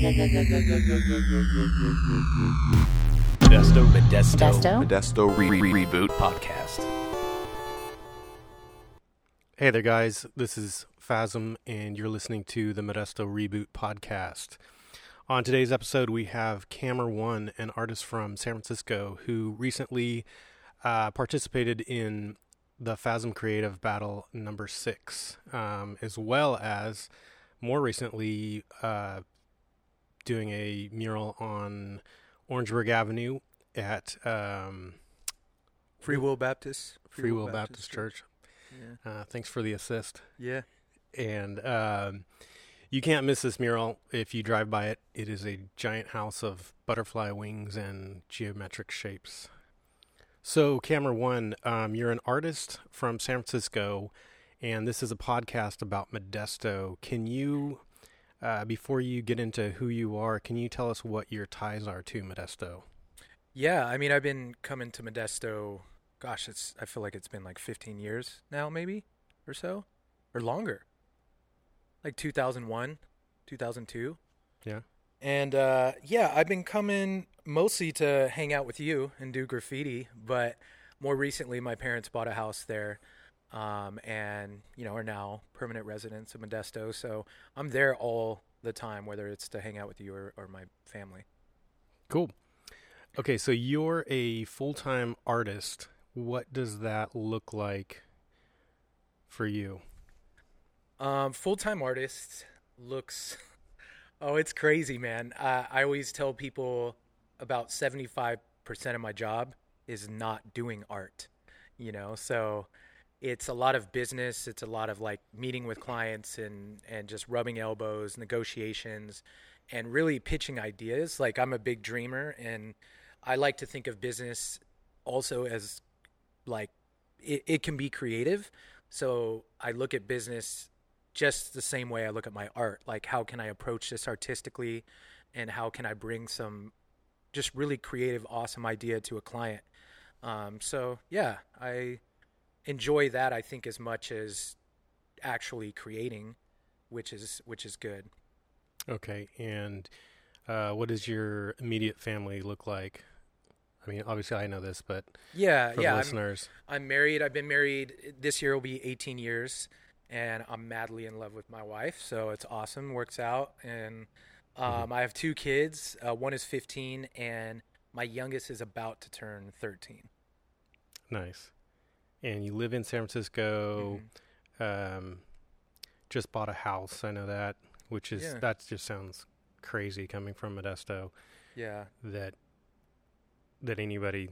Modesto, Modesto, Modesto? Modesto re- re- re- Reboot Podcast. Hey there, guys. This is Phasm, and you're listening to the Modesto Reboot Podcast. On today's episode, we have Camer1, an artist from San Francisco who recently uh, participated in the Phasm Creative Battle number six, um, as well as more recently uh, doing a mural on Orangeburg Avenue at um, Free Will Baptist. Free Will Baptist Church. Yeah. Uh, thanks for the assist. Yeah. and um, you can't miss this mural if you drive by it. It is a giant house of butterfly wings and geometric shapes. So, Camer1, um, you're an artist from San Francisco, and this is a podcast about Modesto. Can you, uh, before you get into who you are, can you tell us what your ties are to Modesto? Yeah. I mean, I've been coming to Modesto. Gosh, it's. I feel like it's been like 15 years now, maybe or so, or longer. Like 2001, 2002. Yeah. And uh, yeah, I've been coming mostly to hang out with you and do graffiti, but more recently, my parents bought a house there, um, and you know are now permanent residents of Modesto. So I'm there all the time, whether it's to hang out with you or, or my family. Cool. Okay, so you're a full time artist. What does that look like for you? Um, full time artist looks. Oh, it's crazy, man. Uh, I always tell people about seventy five percent of my job is not doing art. You know, so it's a lot of business. It's a lot of like meeting with clients and and just rubbing elbows, negotiations, and really pitching ideas. Like I'm a big dreamer, and I like to think of business also as like it, it can be creative. So I look at business just the same way I look at my art. Like, how can I approach this artistically, and how can I bring some just really creative, awesome idea to a client? Um, so yeah, I enjoy that. I think as much as actually creating, which is which is good. Okay, and uh, what does your immediate family look like? I mean, obviously I know this, but Yeah, for yeah. the I'm- I'm married. I've been married. This year will be 18 years, and I'm madly in love with my wife. So it's awesome. Works out, and um, I have two kids. Uh, one is 15, and my youngest is about to turn 13. nice. And you live in San Francisco. Mhm. Um, just bought a house. I know that, which is Yeah. that just sounds crazy coming from Modesto. Yeah, That that anybody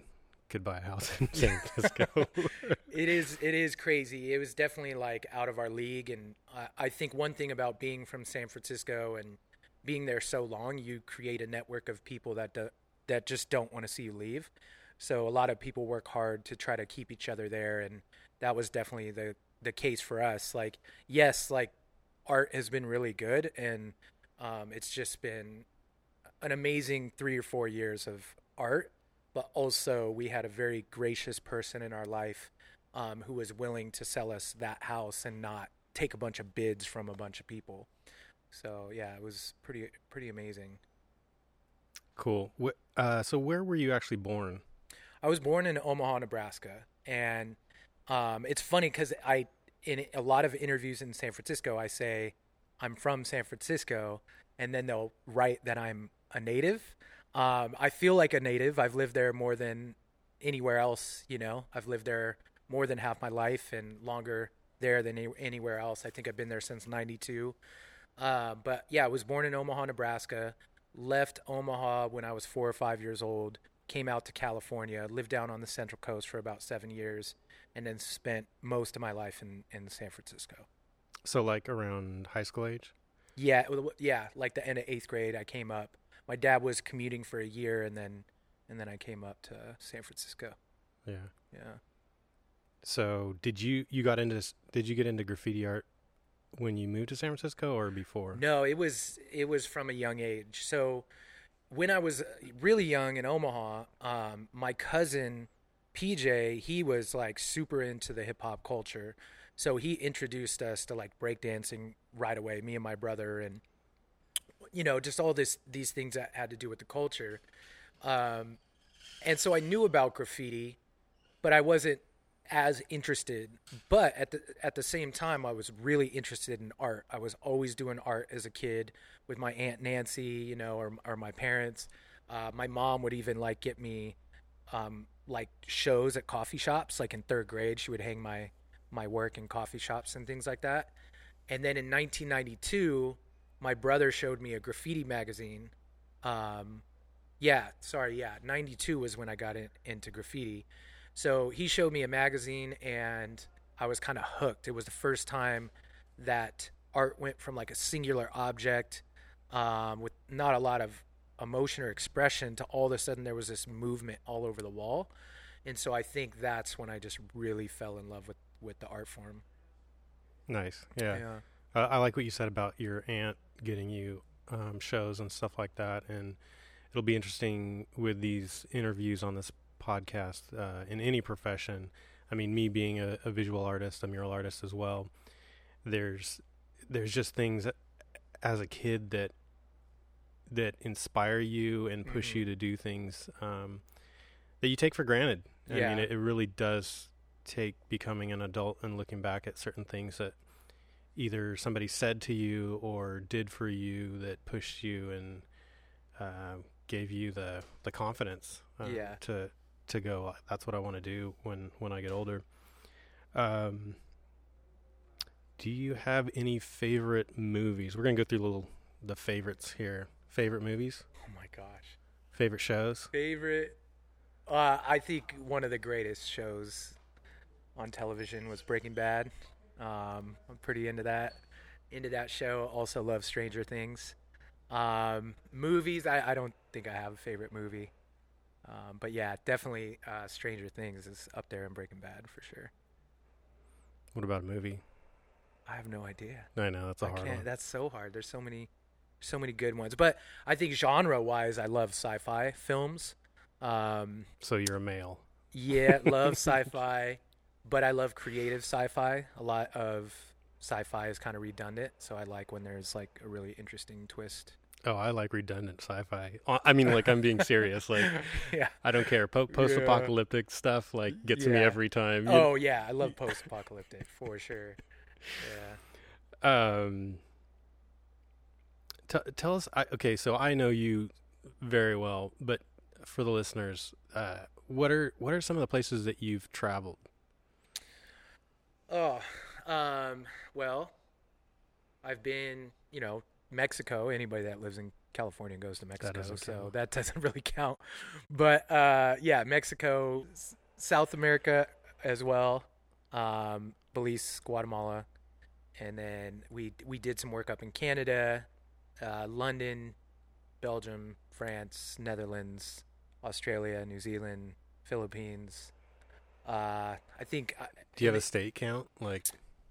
could buy a house in San Francisco. it is. It is crazy. It was definitely like out of our league, and I, I think one thing about being from San Francisco and being there so long, you create a network of people that do, that just don't want to see you leave. So a lot of people work hard to try to keep each other there, and that was definitely the the case for us. Like, yes, like art has been really good, and um, it's just been an amazing three or four years of art. But also, we had a very gracious person in our life um, who was willing to sell us that house and not take a bunch of bids from a bunch of people. So yeah, it was pretty pretty amazing. cool. Uh, so where were you actually born? I was born in Omaha, Nebraska, and um, it's funny because I, in a lot of interviews in San Francisco, I say I'm from San Francisco, and then they'll write that I'm a native. Um, I feel like a native. I've lived there more than anywhere else. You know, I've lived there more than half my life and longer there than any- anywhere else. I think I've been there since '92. Uh, but yeah, I was born in Omaha, Nebraska. Left Omaha when I was four or five years old. Came out to California. Lived down on the Central Coast for about seven years, and then spent most of my life in in San Francisco. So like around high school age. Yeah, yeah, like the end of eighth grade, I came up. My dad was commuting for a year, and then and then I came up to San Francisco. Yeah. Yeah. So did you you got into did you get into graffiti art when you moved to San Francisco or before? No, it was it was from a young age. So when I was really young in Omaha, um, my cousin PJ, he was like super into the hip hop culture. So he introduced us to like breakdancing right away, me and my brother and you know, just all this these things that had to do with the culture. Um, and so I knew about graffiti, but I wasn't as interested. But at the at the same time, I was really interested in art. I was always doing art as a kid with my aunt Nancy, you know, or or my parents. Uh, my mom would even like get me um, like shows at coffee shops. Like in third grade, she would hang my my work in coffee shops and things like that. And then in 1992, my brother showed me a graffiti magazine. Um, yeah, sorry, yeah, 92 was when I got in, into graffiti. So he showed me a magazine and I was kind of hooked. It was the first time that art went from like a singular object um, with not a lot of emotion or expression to all of a sudden there was this movement all over the wall. And so I think that's when I just really fell in love with, with the art form. Nice. Yeah. yeah. Uh, I like what you said about your aunt getting you um, shows and stuff like that. And it'll be interesting with these interviews on this podcast uh, in any profession. I mean, me being a, a, visual artist, a mural artist as well. There's there's just things that, as a kid that that inspire you and push mm-hmm. you to do things um, that you take for granted. I yeah. mean, it, it really does take becoming an adult and looking back at certain things that either somebody said to you or did for you that pushed you and uh, gave you the the confidence uh, yeah. to to go that's what I want to do when when I get older. Um, do you have any favorite movies? We're gonna go through little the favorites here. Favorite movies? Oh my gosh. Favorite shows? Favorite. Uh, I think one of the greatest shows on television was Breaking Bad. Um, I'm pretty into that. Into that show. Also love Stranger Things. Um, movies. I, I don't think I have a favorite movie. Um, but yeah, definitely uh, Stranger Things is up there in Breaking Bad for sure. What about a movie? I have no idea. I know that's a I hard one. That's so hard. There's so many, so many good ones. But I think genre-wise, I love sci-fi films. Um, so you're a male. Yeah, love sci-fi, but I love creative sci-fi. A lot of sci-fi is kind of redundant, so I like when there's like a really interesting twist. Oh, I like redundant sci-fi. Uh, I mean, like I'm being serious. Like, yeah, I don't care. Po- post-apocalyptic yeah. stuff like gets yeah. me every time. Oh yeah, I love post-apocalyptic for sure. Yeah. Um. T- tell us. I, okay, so I know you very well, but for the listeners, uh, what are what are some of the places that you've traveled? Oh, um, well, I've been, you know, Mexico. Anybody that lives in California goes to Mexico, that so count. that doesn't really count. But uh, yeah, Mexico, South America as well, um, Belize, Guatemala, and then we we did some work up in Canada, uh, London, Belgium, France, Netherlands, Australia, New Zealand, Philippines. Uh, I think. Uh, Do you have a state count? Like.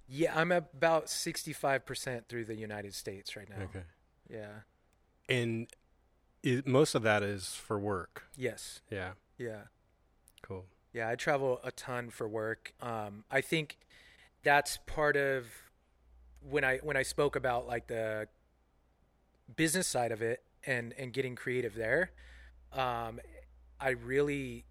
Yeah, I'm about 65% through the United States right now. Okay. Yeah. And is, most of that is for work. Yes. Yeah. Yeah. Cool. Yeah, I travel a ton for work. Um, I think that's part of when I when I spoke about like the business side of it and and getting creative there. Um, I really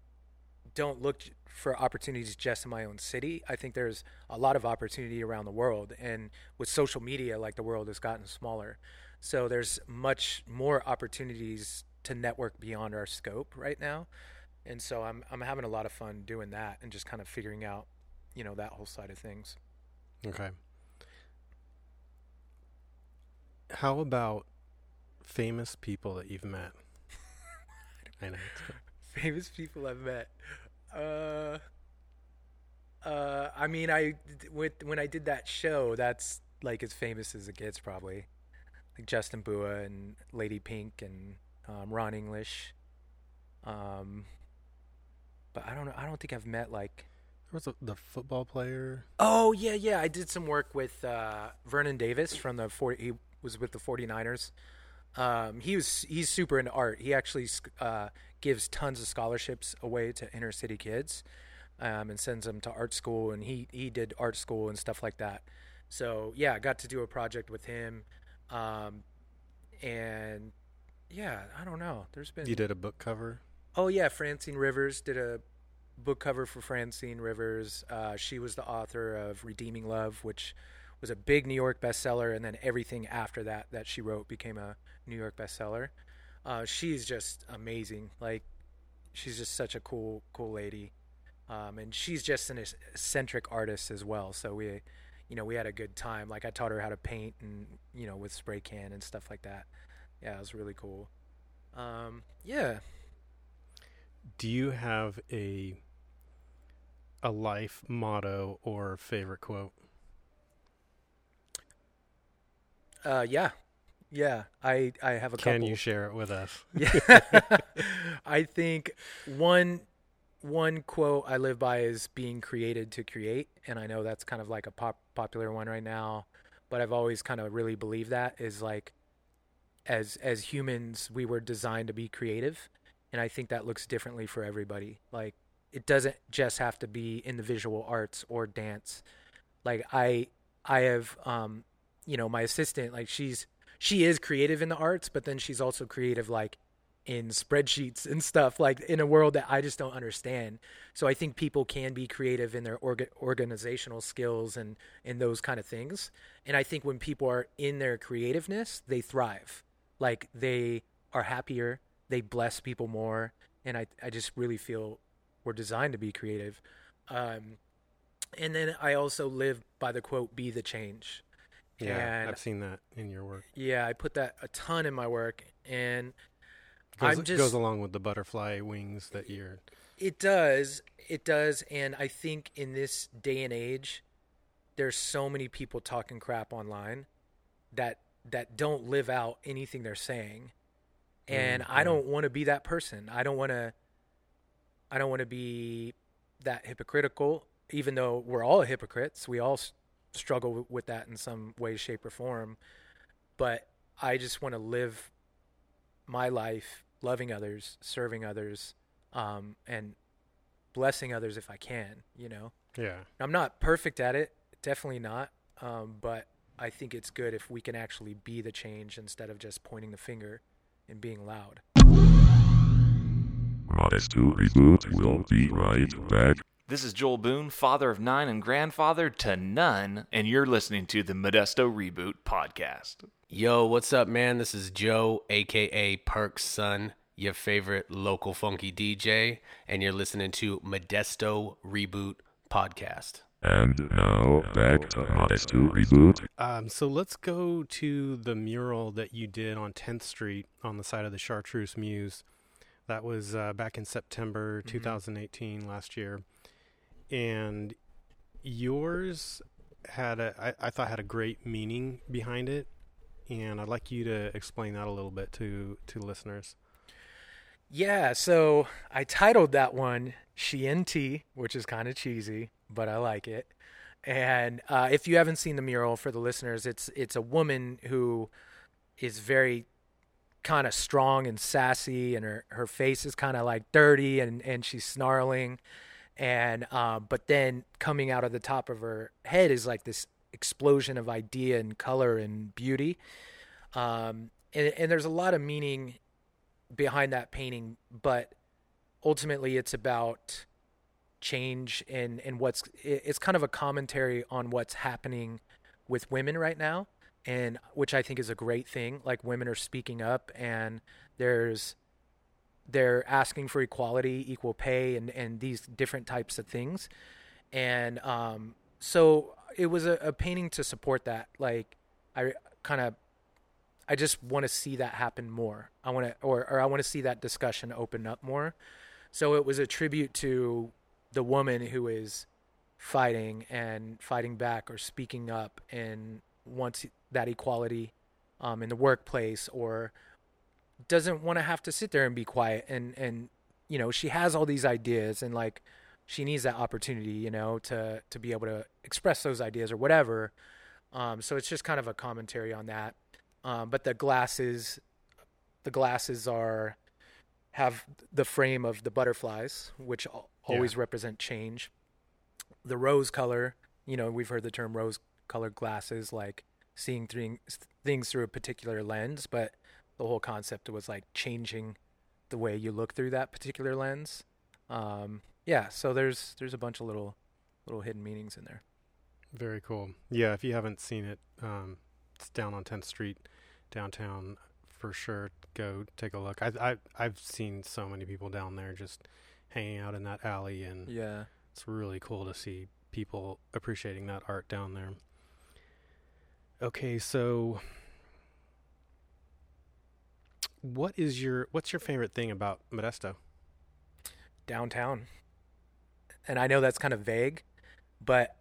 don't look for opportunities just in my own city. I think there's a lot of opportunity around the world, and with social media, like the world has gotten smaller, so there's much more opportunities to network beyond our scope right now. And so I'm I'm having a lot of fun doing that and just kind of figuring out, you know, that whole side of things. Okay. How about famous people that you've met? I know. famous people I've met. Uh, uh, I mean, I with when I did that show, that's like as famous as it gets, probably. Like Justin Bua and Lady Pink and um, Ron English. Um, but I don't know. I don't think I've met like. There was a, the football player. Oh yeah, yeah. I did some work with uh, Vernon Davis from the 40. He was with the 49ers. Um, he was he's super into art. He actually uh, gives tons of scholarships away to inner city kids, um, and sends them to art school. And he he did art school and stuff like that. So yeah, I got to do a project with him. Um, and yeah, I don't know. There's been You did a book cover. Oh yeah, Francine Rivers did a book cover for Francine Rivers. Uh, she was the author of Redeeming Love, which was a big New York bestseller, and then everything after that that she wrote became a New York bestseller. Uh, she's just amazing. Like, she's just such a cool, cool lady, um, and she's just an eccentric artist as well. So we, you know, we had a good time. Like I taught her how to paint and you know with spray can and stuff like that. Yeah, it was really cool. Um, yeah. Do you have a a life motto or favorite quote? Uh, yeah, yeah. I I have a Can couple. you share it with us? Yeah. I think one one quote I live by is being created to create, and I know that's kind of like a pop popular one right now, but I've always kind of really believed that is like as as humans we were designed to be creative, and I think that looks differently for everybody. Like it doesn't just have to be in the visual arts or dance. Like I I have um you know my assistant like she's she is creative in the arts, but then she's also creative like in spreadsheets and stuff like in a world that I just don't understand. So I think people can be creative in their orga- organizational skills and in those kind of things. And I think when people are in their creativeness, they thrive. Like they are happier, they bless people more, and I I just really feel we're designed to be creative. Um and then I also live by the quote be the change. Yeah, And- I've seen that in your work. Yeah, I put that a ton in my work and Goes, I'm just goes along with the butterfly wings that you're. It does. It does. And I think in this day and age, there's so many people talking crap online that that don't live out anything they're saying. And I Mhm. don't want to be that person. I don't want to I don't want to be that hypocritical even though we're all hypocrites. We all struggle with that in some way shape or form. But I just want to live my life loving others, serving others, um, and blessing others if I can. You know, Yeah. I'm not perfect at it, definitely not. Um, but I think it's good if we can actually be the change instead of just pointing the finger and being loud. Modesto Reboot will be right back. This is Joel Boone, father of nine and grandfather to none, and you're listening to the Modesto Reboot podcast. Yo, what's up, man? This is Joe, aka Perk's son, your favorite local funky DJ, and you're listening to Modesto Reboot Podcast. And now back to Modesto Reboot. Um, so let's go to the mural that you did on 10th Street on the side of the Chartreuse Muse. That was uh, back in September 2018, last year. And yours had a, I, I thought had a great meaning behind it. And I'd like you to explain that a little bit to, to listeners. Yeah, so I titled that one Tea," which is kind of cheesy, but I like it. And uh, if you haven't seen the mural for the listeners, it's it's a woman who is very kind of strong and sassy, and her, her face is kind of like dirty, and, and she's snarling. And uh, but then coming out of the top of her head is like this explosion of idea and color and beauty. Um, and, and there's a lot of meaning behind that painting, but ultimately it's about change and and what's it's kind of a commentary on what's happening with women right now and which I think is a great thing like women are speaking up and there's they're asking for equality, equal pay and and these different types of things. And um so it was a, a painting to support that like I kind of I just want to see that happen more. I want to, or, or I want to see that discussion open up more. So it was a tribute to the woman who is fighting and fighting back or speaking up and wants that equality um, in the workplace or doesn't want to have to sit there and be quiet and and you know she has all these ideas and like she needs that opportunity you know to to be able to express those ideas or whatever. Um, so it's just kind of a commentary on that. Um, but the glasses the glasses are have the frame of the butterflies which al- always represent change. The rose color you know we've heard the term rose colored glasses like seeing things through a particular lens, but the whole concept was like changing the way you look through that particular lens. Um, yeah, so there's there's a bunch of little little hidden meanings in there. Very cool. Yeah, if you haven't seen it, um, it's down on 10th Street, downtown. For sure, go take a look. I, I I've seen so many people down there just hanging out in that alley, and Yeah. it's really cool to see people appreciating that art down there. Okay, so what is your what's your favorite thing about Modesto? downtown. And I know that's kind of vague, but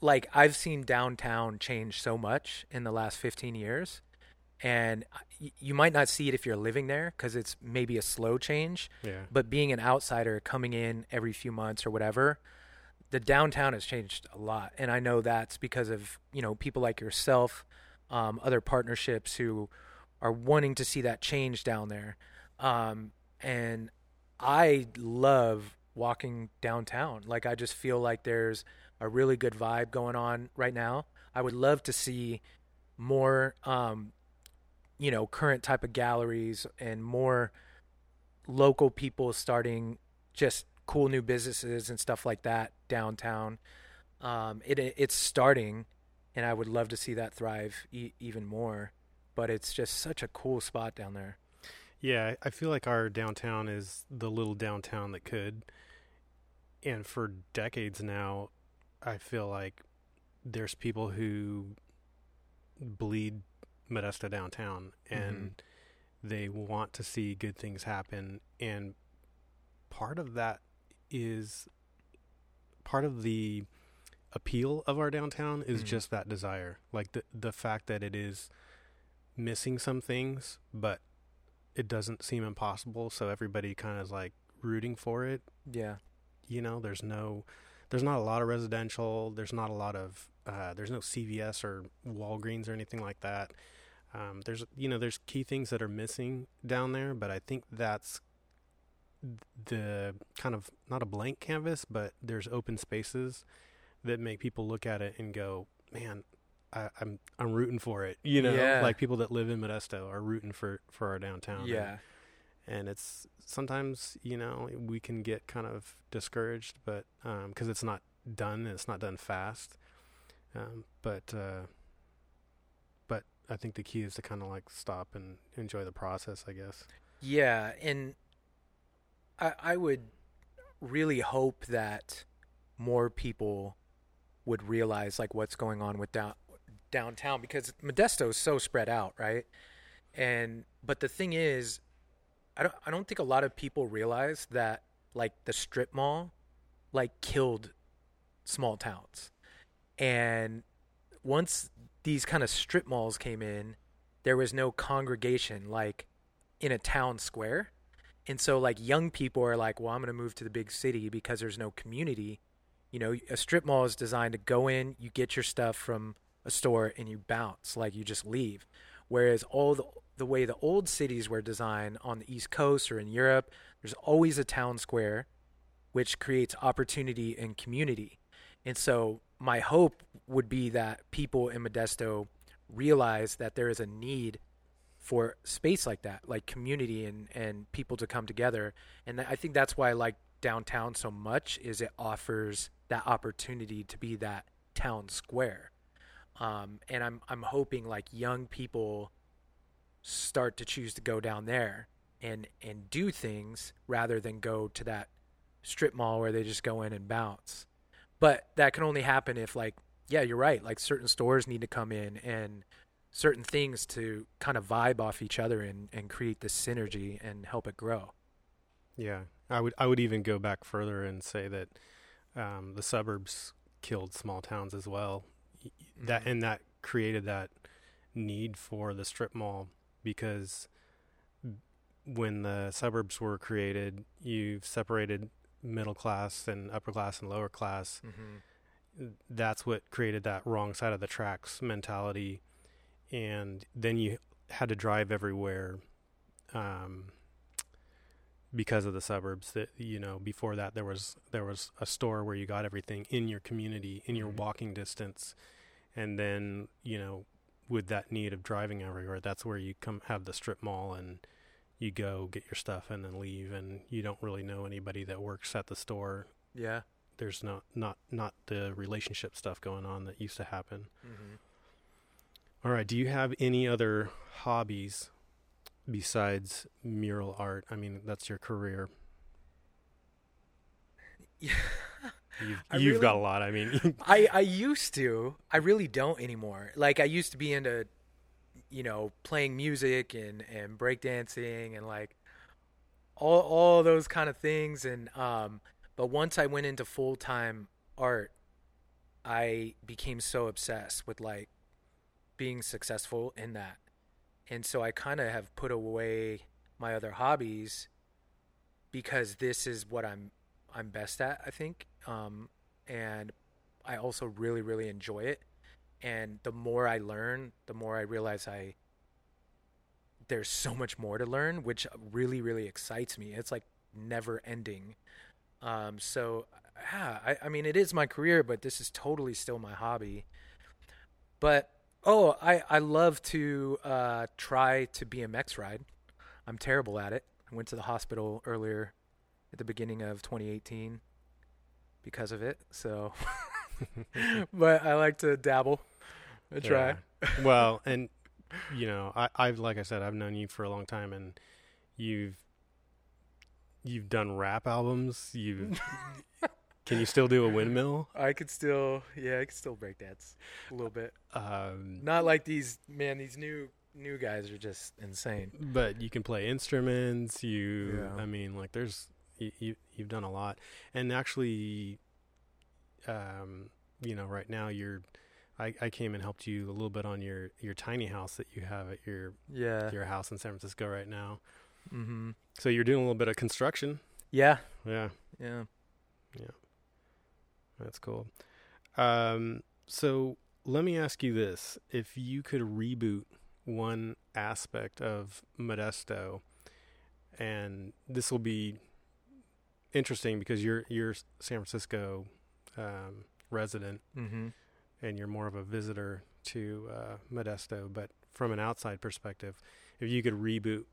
like I've seen downtown change so much in the last 15 years. And you might not see it if you're living there because it's maybe a slow change. Yeah. But being an outsider coming in every few months or whatever, the downtown has changed a lot. And I know that's because of, you know, people like yourself, um, other partnerships who are wanting to see that change down there. Um, and I love walking downtown. Like I just feel like there's a really good vibe going on right now. I would love to see more um you know, current type of galleries and more local people starting just cool new businesses and stuff like that downtown. Um it it's starting and I would love to see that thrive e- even more. But it's just such a cool spot down there. Yeah, I feel like our downtown is the little downtown that could. And for decades now, I feel like there's people who bleed Modesto downtown and they want to see good things happen. And part of that is part of the appeal of our downtown is Mhm. just that desire. Like the the fact that it is missing some things, but it doesn't seem impossible, so everybody kind of is like rooting for it. Yeah. You know, there's no, there's not a lot of residential. There's not a lot of, uh, there's no CVS or Walgreens or anything like that. Um, there's, you know, there's key things that are missing down there, but I think that's the kind of not a blank canvas, but there's open spaces that make people look at it and go, man, I, I'm I'm rooting for it. You know, Yeah. like people that live in Modesto are rooting for for our downtown. and- Yeah. and it's sometimes you know we can get kind of discouraged, but because it's not done and it's not done fast. Um, but uh, but I think the key is to kind of like stop and enjoy the process. I guess. Yeah, and I I would really hope that more people would realize like what's going on with down downtown because Modesto is so spread out, right? And but the thing is, I don't I don't think a lot of people realize that like the strip mall like killed small towns. And once these kind of strip malls came in, there was no congregation like in a town square. And so like young people are like, well, I'm going to move to the big city because there's no community. You know, a strip mall is designed to go in, you get your stuff from a store and you bounce, like you just leave. Whereas all the the way the old cities were designed on the East Coast or in Europe, there's always a town square which creates opportunity and community. And so my hope would be that people in Modesto realize that there is a need for space like that, like community and, and people to come together. And I think that's why I like downtown so much is it offers that opportunity to be that town square. Um, and I'm I'm hoping like young people start to choose to go down there and and do things rather than go to that strip mall where they just go in and bounce. But that can only happen if like yeah, you're right. Like certain stores need to come in and certain things to kind of vibe off each other and, and create this synergy and help it grow. Yeah, I would I would even go back further and say that um, the suburbs killed small towns as well. That Mhm. and that created that need for the strip mall because when the suburbs were created, you've separated middle class and upper class and lower class. Mm-hmm. That's what created that wrong side of the tracks mentality, and then you had to drive everywhere. Um, because of the suburbs that you know before that there was there was a store where you got everything in your community in your Mhm. walking distance and then you know with that need of driving everywhere, that's where you come have the strip mall and you go get your stuff and then leave, and you don't really know anybody that works at the store. Yeah. There's not not not the relationship stuff going on that used to happen. Mm-hmm. All right. Do you have any other hobbies besides mural art? I mean, that's your career. Yeah. You've, you've got a lot. I mean, I I used to. I really don't anymore. Like I used to be into, you know, playing music and and breakdancing and like all all those kind of things. And um, but once I went into full time art, I became so obsessed with like being successful in that, and so I kind of have put away my other hobbies because this is what I'm I'm best at. I think. Um, and I also really, really enjoy it. And the more I learn, the more I realize I there's so much more to learn, which really, really excites me. It's like never ending. Um, so yeah, I, I mean, it is my career, but this is totally still my hobby. But oh, I I love to uh, try to BMX ride. I'm terrible at it. I went to the hospital earlier at the beginning of 2018 because of it. So, but I like to dabble. I try. Yeah. well, and you know, I, I've like I said, I've known you for a long time, and you've you've done rap albums. You can you still do a windmill? I could still, yeah, I could still break dance a little bit. Um, Not like these, man. These new new guys are just insane. but you can play instruments. You, Yeah. I mean, like there's you, you you've done a lot, and actually, um, you know, right now you're. I, I came and helped you a little bit on your, your tiny house that you have at your Yeah. your house in San Francisco right now. Mm-hmm. So you're doing a little bit of construction. Yeah. Yeah. Yeah, Yeah. That's cool. Um, so let me ask you this: If you could reboot one aspect of Modesto, and this will be interesting because you're you're San Francisco um, resident Mm-hmm. and you're more of a visitor to uh, Modesto, but from an outside perspective, if you could reboot,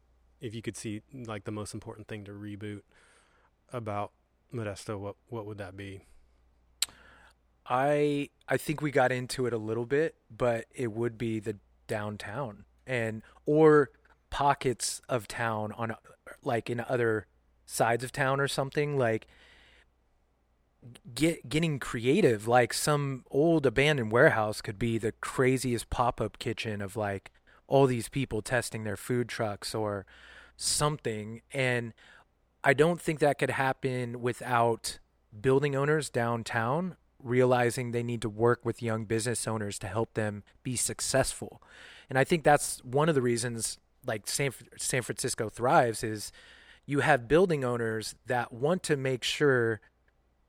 if you could see like the most important thing to reboot about Modesto, what what would that be? I I think we got into it a little bit, but it would be the downtown and or pockets of town on like in other sides of town or something like get getting creative like some old abandoned warehouse could be the craziest pop-up kitchen of like all these people testing their food trucks or something. And I don't think that could happen without building owners downtown realizing they need to work with young business owners to help them be successful. And I think that's one of the reasons like San San Francisco thrives is you have building owners that want to make sure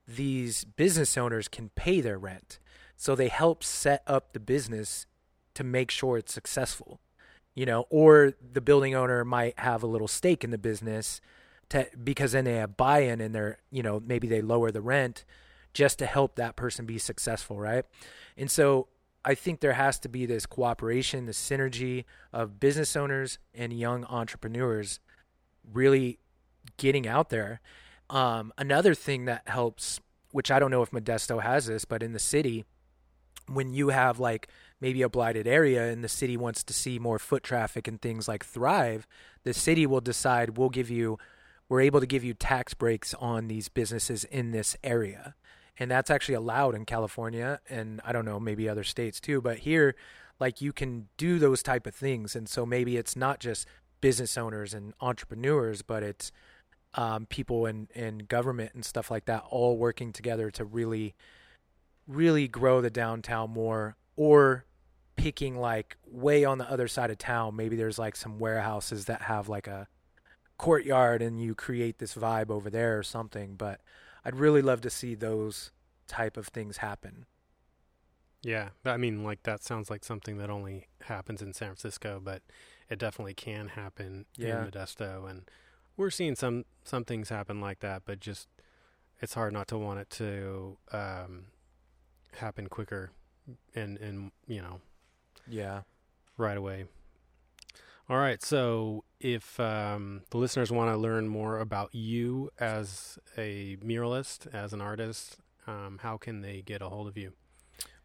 these business owners can pay their rent. So they help set up the business to make sure it's successful. You know, or the building owner might have a little stake in the business to because then they have buy-in and they're, you know, maybe they lower the rent just to help that person be successful, right? And so I think there has to be this cooperation, the synergy of business owners and young entrepreneurs really getting out there. Um, another thing that helps, which I don't know if Modesto has this, but in the city, when you have like maybe a blighted area and the city wants to see more foot traffic and things like thrive, the city will decide we'll give you, we're able to give you tax breaks on these businesses in this area and that's actually allowed in California and I don't know maybe other states too but here like you can do those type of things. And so maybe it's not just business owners and entrepreneurs but it's um, people in, in government and stuff like that all working together to really really grow the downtown more or picking like way on the other side of town. Maybe there's like some warehouses that have like a courtyard and you create this vibe over there or something but I'd really love to see those type of things happen. Yeah, I mean, like that sounds like something that only happens in San Francisco, but it definitely can happen Yeah. in Modesto, and we're seeing some some things happen like that. But just it's hard not to want it to um, happen quicker, and and you know Yeah. right away. All right, so if um, the listeners want to learn more about you as a muralist, as an artist, um, how can they get a hold of you?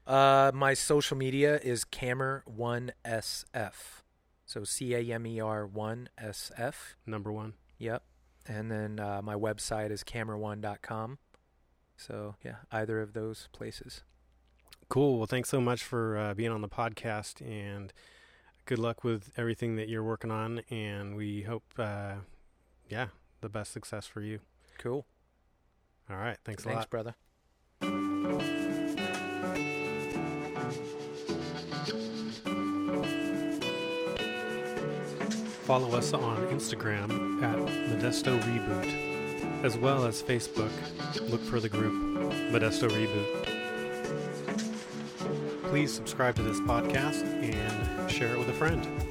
Uh, my social media is Camer1SF. So C A M E R 1 S F. Number one. Yep. And then uh, my website is camer1.com. So, yeah, either of those places. Cool. Well, thanks so much for uh, being on the podcast, and good luck with everything that you're working on. And we hope, uh, yeah, the best success for you. Cool. All right. Thanks, a Thanks, lot. brother. Follow us on Instagram at Modesto Reboot, as well as Facebook. Look for the group Modesto Reboot. Please subscribe to this podcast and share it with a friend.